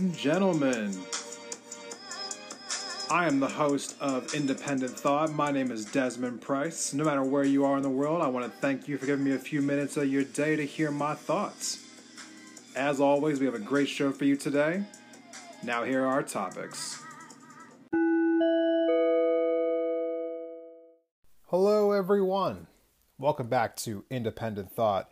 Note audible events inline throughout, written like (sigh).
And gentlemen. I am the host of Independent Thought. My name is Desmond Price. No matter where you are in the world, I want to thank you for giving me a few minutes of your day to hear my thoughts. As always, we have a great show for you today. Now, here are our topics. Hello, everyone. Welcome back to Independent Thought.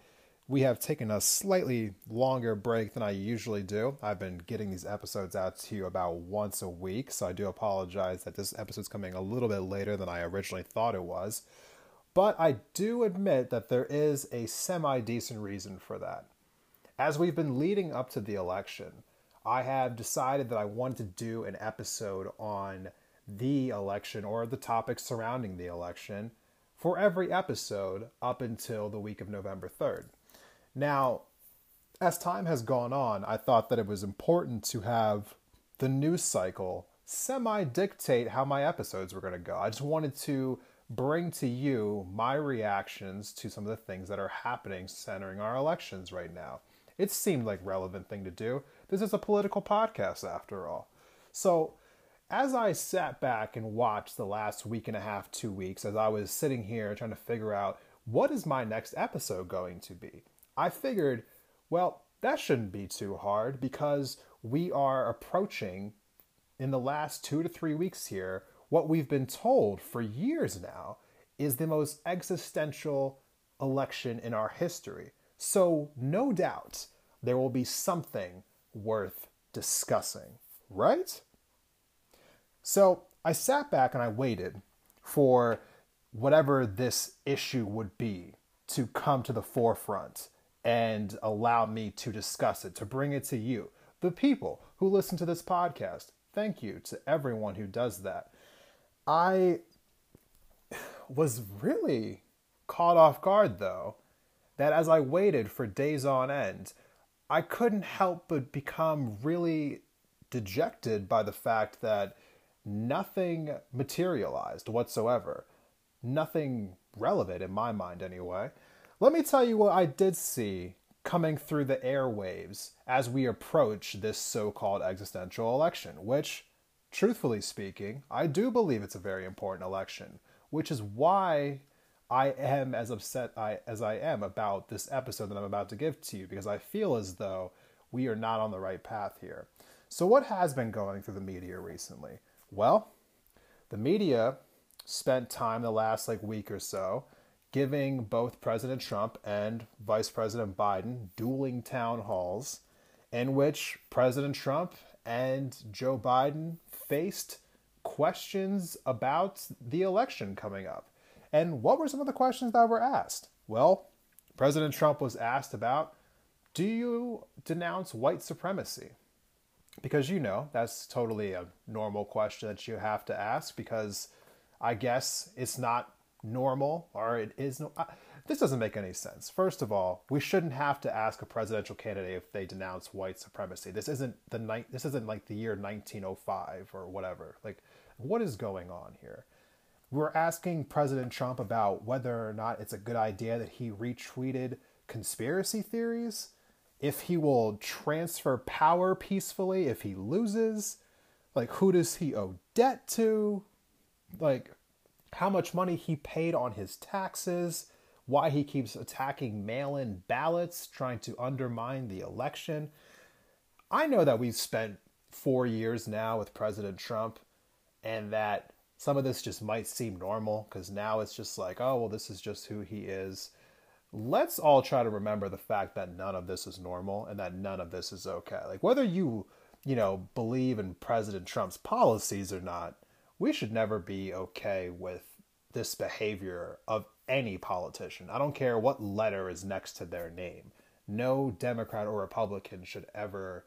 We have taken a slightly longer break than I usually do. I've been getting these episodes out to you about once a week, so I do apologize that this episode's coming a little bit later than I originally thought it was. But I do admit that there is a semi decent reason for that. As we've been leading up to the election, I have decided that I wanted to do an episode on the election or the topics surrounding the election for every episode up until the week of November 3rd. Now, as time has gone on, I thought that it was important to have the news cycle semi dictate how my episodes were going to go. I just wanted to bring to you my reactions to some of the things that are happening centering our elections right now. It seemed like a relevant thing to do. This is a political podcast after all. So, as I sat back and watched the last week and a half, 2 weeks as I was sitting here trying to figure out what is my next episode going to be? I figured, well, that shouldn't be too hard because we are approaching in the last two to three weeks here what we've been told for years now is the most existential election in our history. So, no doubt, there will be something worth discussing, right? So, I sat back and I waited for whatever this issue would be to come to the forefront and allow me to discuss it, to bring it to you, the people who listen to this podcast. Thank you to everyone who does that. I was really caught off guard, though, that as I waited for days on end, I couldn't help but become really dejected by the fact that nothing materialized whatsoever. Nothing relevant in my mind, anyway. Let me tell you what I did see coming through the airwaves as we approach this so called existential election, which, truthfully speaking, I do believe it's a very important election, which is why I am as upset as I am about this episode that I'm about to give to you, because I feel as though we are not on the right path here. So, what has been going through the media recently? Well, the media spent time the last like week or so giving both President Trump and Vice President Biden dueling town halls in which President Trump and Joe Biden faced questions about the election coming up. And what were some of the questions that were asked? Well, President Trump was asked about do you denounce white supremacy? Because you know, that's totally a normal question that you have to ask because I guess it's not normal or it is no. Uh, this doesn't make any sense. First of all, we shouldn't have to ask a presidential candidate if they denounce white supremacy. This isn't the night. This isn't like the year 1905 or whatever. Like, what is going on here? We're asking President Trump about whether or not it's a good idea that he retweeted conspiracy theories, if he will transfer power peacefully if he loses, like who does he owe debt to, like how much money he paid on his taxes, why he keeps attacking mail in ballots, trying to undermine the election. I know that we've spent four years now with President Trump and that some of this just might seem normal because now it's just like, oh, well, this is just who he is. Let's all try to remember the fact that none of this is normal and that none of this is okay. Like, whether you, you know, believe in President Trump's policies or not, we should never be okay with this behavior of any politician. I don't care what letter is next to their name. No Democrat or Republican should ever,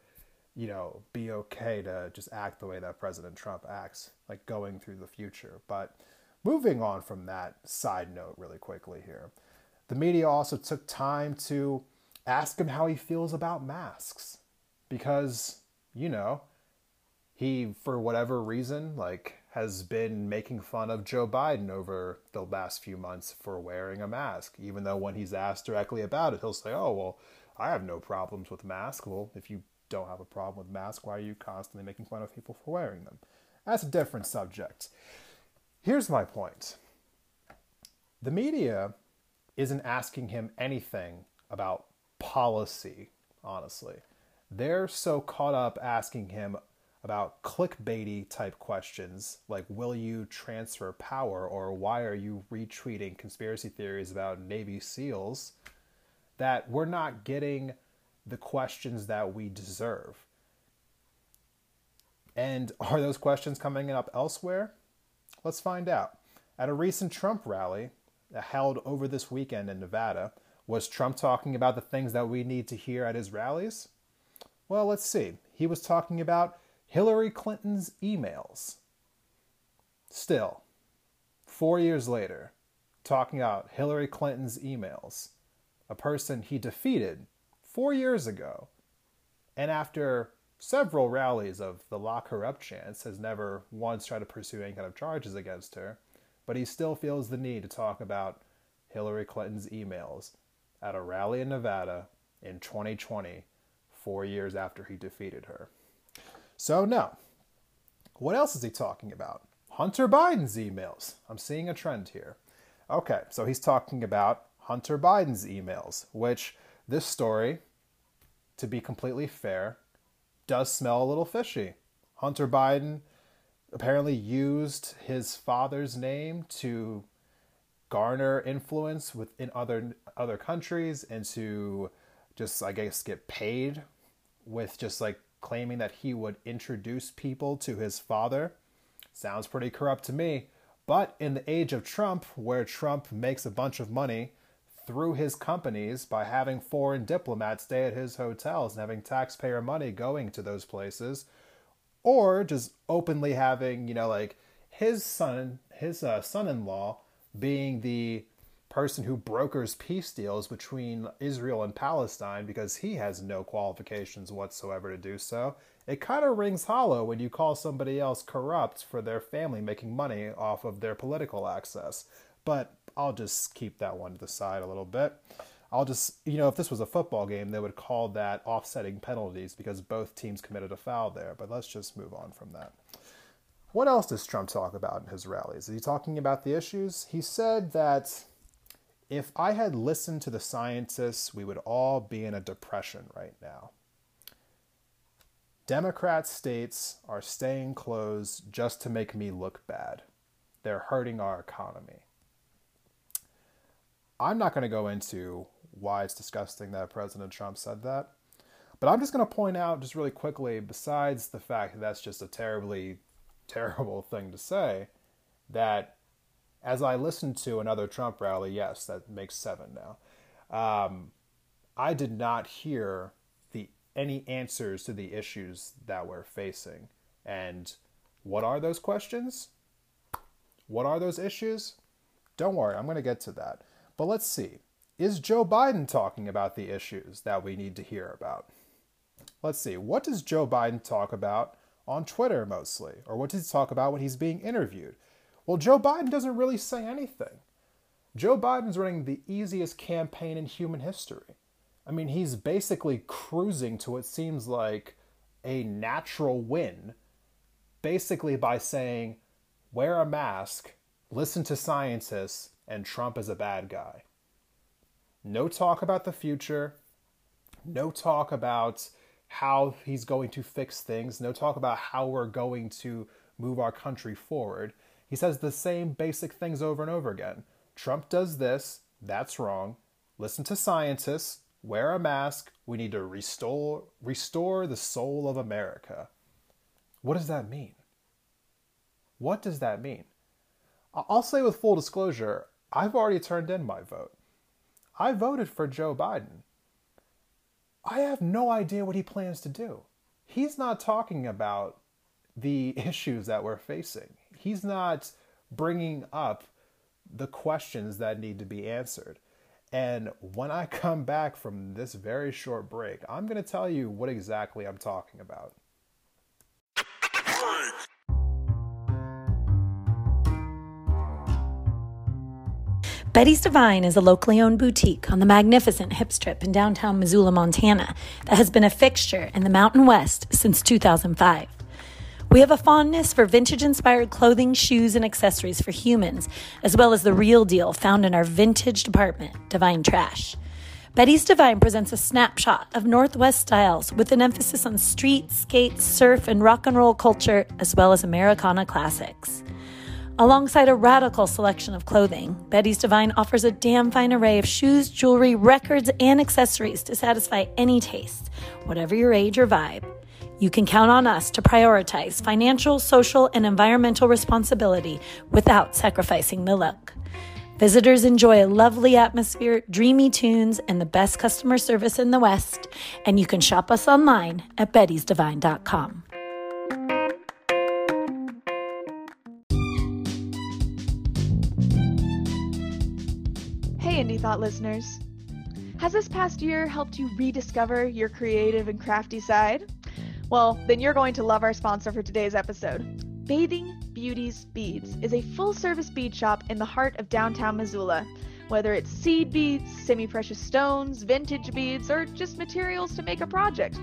you know, be okay to just act the way that President Trump acts, like going through the future. But moving on from that side note really quickly here. The media also took time to ask him how he feels about masks because, you know, he, for whatever reason, like has been making fun of Joe Biden over the last few months for wearing a mask, even though when he's asked directly about it, he'll say, Oh, well, I have no problems with masks. Well, if you don't have a problem with masks. Why are you constantly making fun of people for wearing them? That's a different subject. Here's my point the media isn't asking him anything about policy, honestly. They're so caught up asking him about clickbaity type questions like will you transfer power or why are you retweeting conspiracy theories about Navy SEALs that we're not getting the questions that we deserve. And are those questions coming up elsewhere? Let's find out. At a recent Trump rally held over this weekend in Nevada, was Trump talking about the things that we need to hear at his rallies? Well, let's see. He was talking about Hillary Clinton's emails. Still, four years later, talking about Hillary Clinton's emails, a person he defeated four years ago, and after several rallies of the lock her up chants, has never once tried to pursue any kind of charges against her, but he still feels the need to talk about Hillary Clinton's emails at a rally in Nevada in 2020, four years after he defeated her. So, no. What else is he talking about? Hunter Biden's emails. I'm seeing a trend here. Okay, so he's talking about Hunter Biden's emails, which this story, to be completely fair, does smell a little fishy. Hunter Biden apparently used his father's name to garner influence within other other countries and to just I guess get paid with just like claiming that he would introduce people to his father. Sounds pretty corrupt to me. But in the age of Trump, where Trump makes a bunch of money through his companies by having foreign diplomats stay at his hotels and having taxpayer money going to those places, or just openly having, you know, like his son, his uh, son-in-law being the person who brokers peace deals between Israel and Palestine because he has no qualifications whatsoever to do so. It kind of rings hollow when you call somebody else corrupt for their family making money off of their political access. But I'll just keep that one to the side a little bit. I'll just, you know, if this was a football game, they would call that offsetting penalties because both teams committed a foul there. But let's just move on from that. What else does Trump talk about in his rallies? Is he talking about the issues? He said that if I had listened to the scientists, we would all be in a depression right now. Democrat states are staying closed just to make me look bad. They're hurting our economy. I'm not going to go into why it's disgusting that President Trump said that, but I'm just going to point out, just really quickly, besides the fact that that's just a terribly (laughs) terrible thing to say, that as I listened to another Trump rally, yes, that makes seven now. Um, I did not hear the any answers to the issues that we're facing. And what are those questions? What are those issues? Don't worry, I'm going to get to that. But let's see. Is Joe Biden talking about the issues that we need to hear about? Let's see. What does Joe Biden talk about on Twitter mostly? Or what does he talk about when he's being interviewed? Well, Joe Biden doesn't really say anything. Joe Biden's running the easiest campaign in human history. I mean, he's basically cruising to what seems like a natural win, basically by saying, wear a mask, listen to scientists, and Trump is a bad guy. No talk about the future, no talk about how he's going to fix things, no talk about how we're going to move our country forward. He says the same basic things over and over again. Trump does this, that's wrong. Listen to scientists, wear a mask, we need to restore restore the soul of America. What does that mean? What does that mean? I'll say with full disclosure, I've already turned in my vote. I voted for Joe Biden. I have no idea what he plans to do. He's not talking about the (laughs) issues that we're facing he's not bringing up the questions that need to be answered. And when I come back from this very short break, I'm going to tell you what exactly I'm talking about. Betty's Divine is a locally owned boutique on the magnificent Hip Strip in downtown Missoula, Montana, that has been a fixture in the Mountain West since 2005. We have a fondness for vintage inspired clothing, shoes, and accessories for humans, as well as the real deal found in our vintage department, Divine Trash. Betty's Divine presents a snapshot of Northwest styles with an emphasis on street, skate, surf, and rock and roll culture, as well as Americana classics. Alongside a radical selection of clothing, Betty's Divine offers a damn fine array of shoes, jewelry, records, and accessories to satisfy any taste, whatever your age or vibe. You can count on us to prioritize financial, social, and environmental responsibility without sacrificing the look. Visitors enjoy a lovely atmosphere, dreamy tunes, and the best customer service in the West. And you can shop us online at bettysdivine.com. Hey, Indie Thought listeners. Has this past year helped you rediscover your creative and crafty side? Well, then you're going to love our sponsor for today's episode. Bathing Beauties Beads is a full service bead shop in the heart of downtown Missoula. Whether it's seed beads, semi precious stones, vintage beads, or just materials to make a project,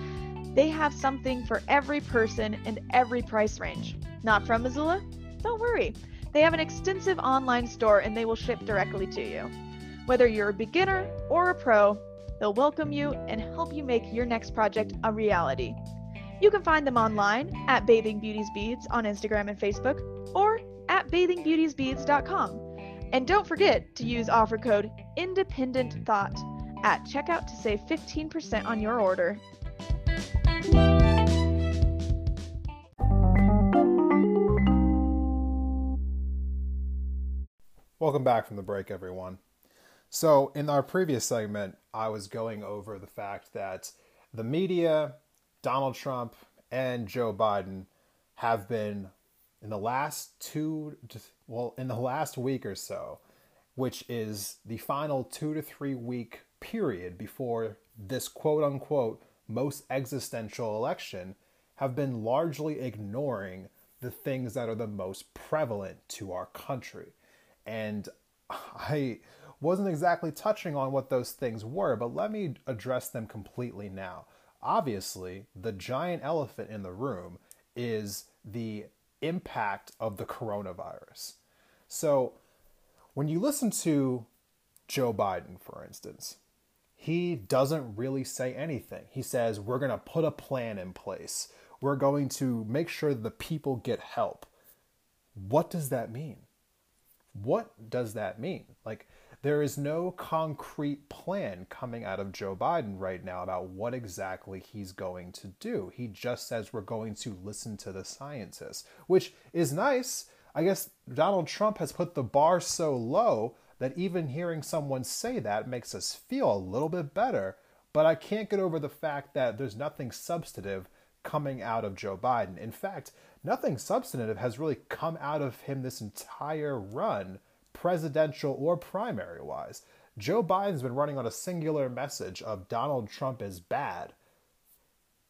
they have something for every person and every price range. Not from Missoula? Don't worry. They have an extensive online store and they will ship directly to you. Whether you're a beginner or a pro, they'll welcome you and help you make your next project a reality. You can find them online at Bathing Beauties Beads on Instagram and Facebook or at bathingbeautiesbeads.com. And don't forget to use offer code Independent Thought at checkout to save 15% on your order. Welcome back from the break, everyone. So, in our previous segment, I was going over the fact that the media, Donald Trump, and Joe Biden have been, in the last two, well, in the last week or so, which is the final two to three week period before this quote unquote most existential election, have been largely ignoring the things that are the most prevalent to our country. And I wasn't exactly touching on what those things were, but let me address them completely now. Obviously, the giant elephant in the room is the impact of the coronavirus. So, when you listen to Joe Biden, for instance, he doesn't really say anything. He says, We're going to put a plan in place. We're going to make sure the people get help. What does that mean? What does that mean? Like, there is no concrete plan coming out of Joe Biden right now about what exactly he's going to do. He just says we're going to listen to the scientists, which is nice. I guess Donald Trump has put the bar so low that even hearing someone say that makes us feel a little bit better. But I can't get over the fact that there's nothing substantive coming out of Joe Biden. In fact, nothing substantive has really come out of him this entire run presidential or primary wise. Joe Biden's been running on a singular message of Donald Trump is bad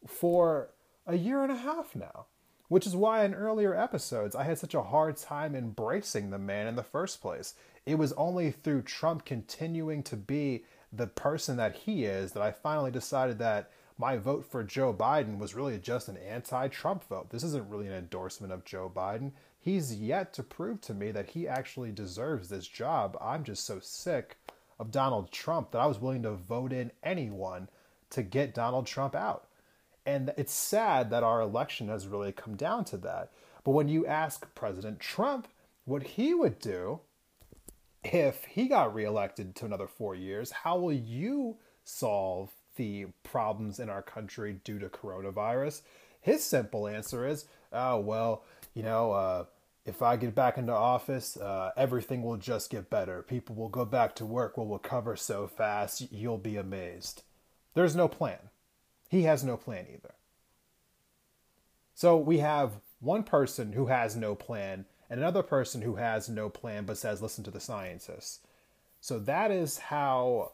for a year and a half now, which is why in earlier episodes I had such a hard time embracing the man in the first place. It was only through Trump continuing to be the person that he is that I finally decided that my vote for Joe Biden was really just an anti Trump vote. This isn't really an endorsement of Joe Biden. He's yet to prove to me that he actually deserves this job. I'm just so sick of Donald Trump that I was willing to vote in anyone to get Donald Trump out. And it's sad that our election has really come down to that. But when you ask President Trump what he would do if he got reelected to another four years, how will you solve the problems in our country due to coronavirus? His simple answer is, oh, well, you know, uh, if I get back into office, uh, everything will just get better. People will go back to work, will recover so fast, you'll be amazed. There's no plan. He has no plan either. So we have one person who has no plan and another person who has no plan but says, listen to the scientists. So that is how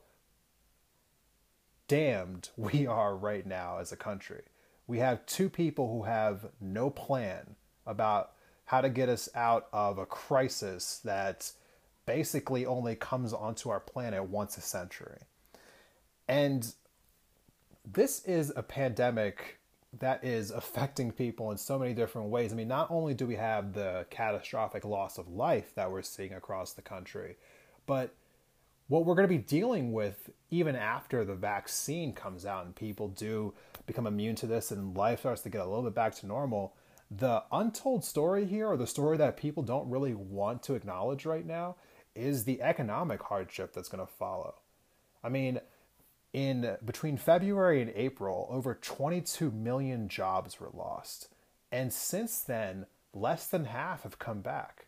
damned we (laughs) are right now as a country. We have two people who have no plan about how to get us out of a crisis that basically only comes onto our planet once a century. And this is a pandemic that is affecting people in so many different ways. I mean, not only do we have the catastrophic loss of life that we're seeing across the country, but what we're going to be dealing with even after the vaccine comes out and people do become immune to this and life starts to get a little bit back to normal. The untold story here, or the story that people don't really want to acknowledge right now, is the economic hardship that's going to follow. I mean, in between February and April, over 22 million jobs were lost. And since then, less than half have come back.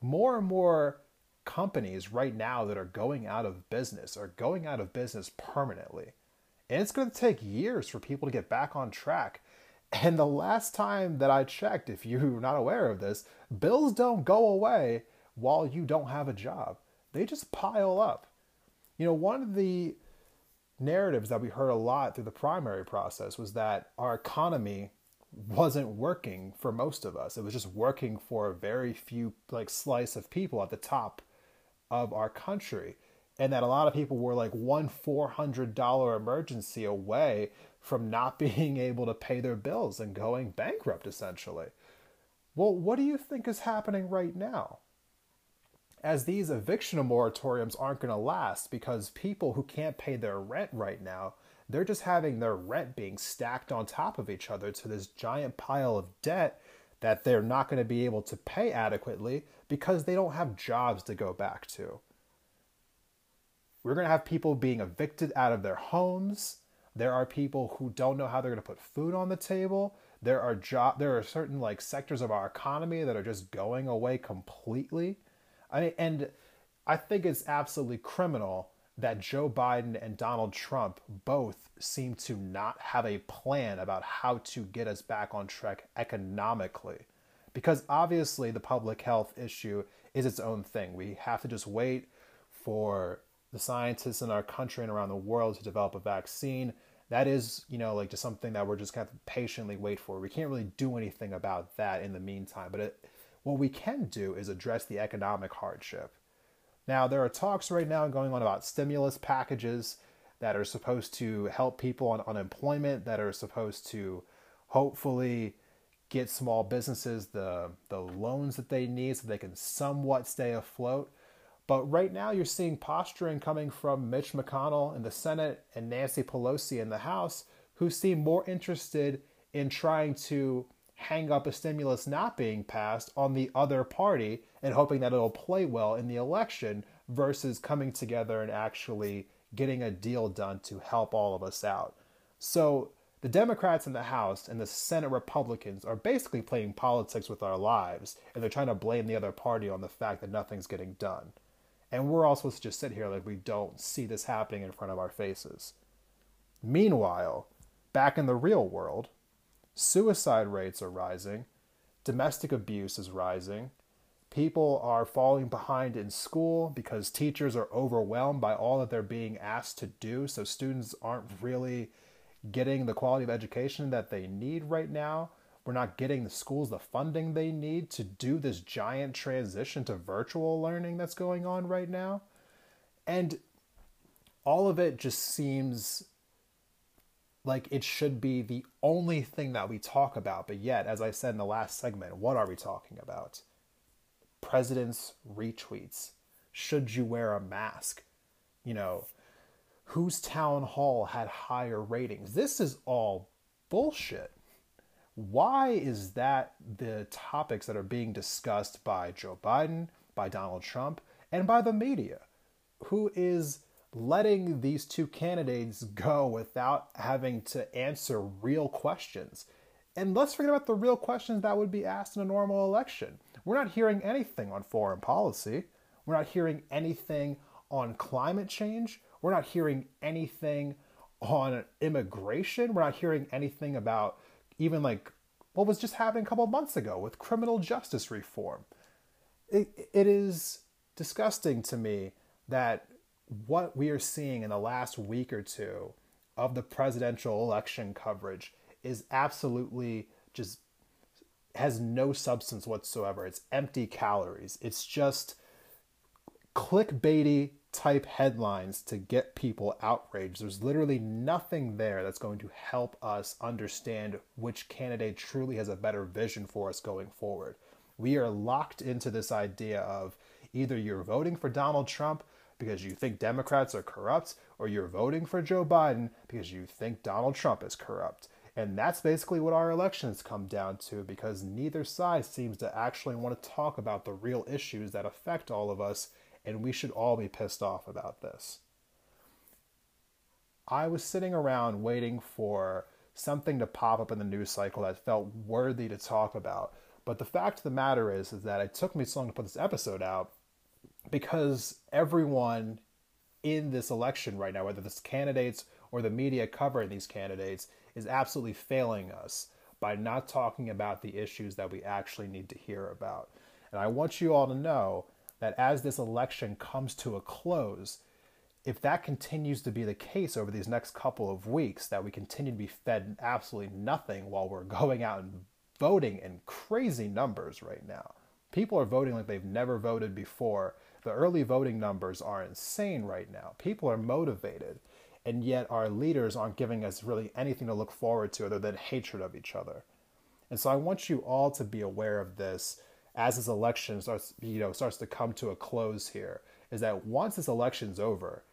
More and more companies right now that are going out of business are going out of business permanently. And it's going to take years for people to get back on track. And the last time that I checked, if you're not aware of this, bills don't go away while you don't have a job. They just pile up. You know, one of the narratives that we heard a lot through the primary process was that our economy wasn't working for most of us. It was just working for a very few like slice of people at the top of our country. And that a lot of people were like one four hundred dollar emergency away from not (laughs) being able to pay their bills and going bankrupt essentially. Well, what do you think is happening right now? as these eviction moratoriums aren't going to last because people who can't pay their rent right now, they're just having their rent being stacked on top of each other to this giant pile of debt that they're not going to be able to pay adequately because they don't have jobs to go back to. We're going to have people being evicted out of their homes. There are people who don't know how they're going to put food on the table. There are job there are certain like sectors of our economy that are just going away completely I mean, and I think it's absolutely criminal that Joe Biden and Donald Trump both seem to not have a plan about how to get us back on track economically. Because obviously, the public health issue is its own thing. We have to just wait for the scientists in our country and around the world to develop a vaccine. That is, you know, like just something that we're just kind of patiently wait for. We can't really do anything about that in the meantime. But it, what we can do is address the economic hardship. Now, there are talks right now going on about stimulus packages that are supposed to help people on unemployment, that are supposed to hopefully get small businesses the, the loans that they need so they can somewhat stay afloat. But right now, you're seeing posturing coming from Mitch McConnell in the Senate and Nancy Pelosi in the House, who seem more interested in trying to hang up a stimulus not being passed on the other party and hoping that it'll play well in the election versus coming together and actually getting a deal done to help all of us out. So the Democrats in the House and the Senate Republicans are basically playing politics with our lives, and they're trying to blame the other party on the fact that nothing's getting done. And we're all supposed to just sit here like we don't see this happening in front of our faces. Meanwhile, back in the real world, Suicide rates are rising, domestic abuse is rising, people are falling behind in school because teachers are overwhelmed by all that they're being asked to do, so students aren't really getting the quality of education that they need right now. We're not getting the schools the funding they need to do this giant transition to virtual learning that's going on right now. And all of it just seems like it should be the only thing that we talk about. But yet, as I said in the last segment, what are we talking about? President's retweets. Should you wear a mask? You know, whose town hall had higher ratings? This is all bullshit. Why is that the topics that are being discussed by Joe Biden, by Donald Trump, and by the media? Who is letting these two candidates go without having to answer real questions. And let's forget about the real questions that would be asked in a normal election. We're not hearing anything on foreign policy. We're not hearing anything on climate change. We're not hearing anything on immigration. We're not hearing anything about even like what was just happening a couple months ago with criminal justice reform. It, it is disgusting to me that what we are seeing in the last week or two of the presidential election coverage is absolutely just has no substance whatsoever. It's empty calories. It's just clickbaity type headlines to get people outraged. There's literally nothing there that's going to help us understand which candidate truly has a better vision for us going forward. We are locked into this idea of either you're voting for Donald Trump because you think Democrats are corrupt, or you're voting for Joe Biden because you think Donald Trump is corrupt. And that's basically what our elections come down to because neither side seems to actually want to talk about the real issues that affect all of us, and we should all be pissed off about this. I was sitting around waiting for something to pop up in the news cycle that felt worthy to talk about. But the fact of the matter is, is that it took me so long to put this episode out because everyone in this election right now, whether it's candidates or the media covering these candidates, is absolutely failing us by not talking about the issues that we actually need to hear about. And I want you all to know that as this election comes to a close, if that continues to be the case over these next couple of weeks, that we continue to be fed absolutely nothing while we're (laughs) going out and voting in crazy numbers right now. People are voting like they've never voted before. The early voting numbers are insane right now. People are motivated and yet our leaders aren't giving us really anything to look forward to other than hatred of each other. And so I want you all to be aware of this as this election starts, you know, starts to come to a close here. Is that once this election's over,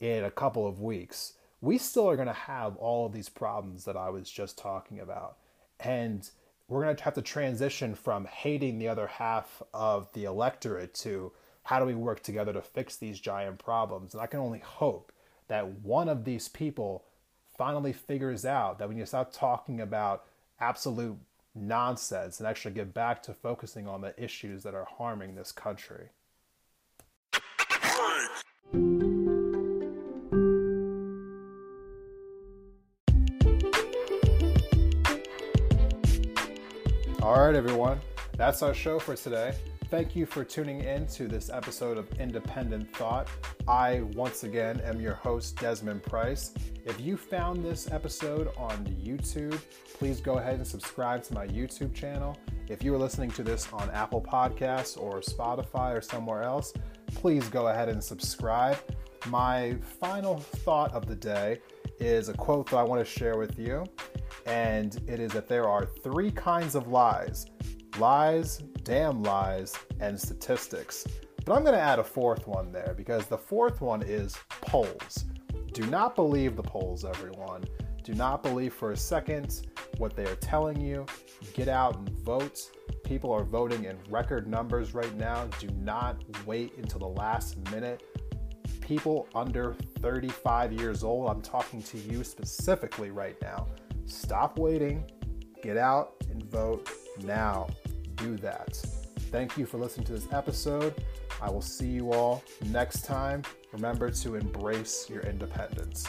in a couple of weeks, we still are going to have all of these problems that I was just talking about, and we're going to have to transition from hating the other half of the electorate to how do we work together to fix these giant problems. And I can only hope that one of these people finally figures out that we need to stop talking about absolute nonsense and actually get back to focusing on the issues that are harming this country. All right, everyone, that's our show for today. Thank you for tuning in to this episode of Independent Thought. I, once again, am your host, Desmond Price. If you found this episode on YouTube, please go ahead and subscribe to my YouTube channel. If you are listening to this on Apple Podcasts or Spotify or somewhere else, please go ahead and subscribe. My final thought of the day is a quote that I want to share with you, and it is that there are three kinds of lies lies, damn lies, and statistics. But I'm going to add a fourth one there because the fourth one is polls. Do not believe the polls, everyone. Do not believe for a second what they are telling you. Get out and vote. People are voting in record numbers right now. Do not wait until the last minute. People under 35 years old, I'm talking to you specifically right now. Stop waiting. Get out and vote now. Do that. Thank you for listening to this episode. I will see you all next time. Remember to embrace your independence.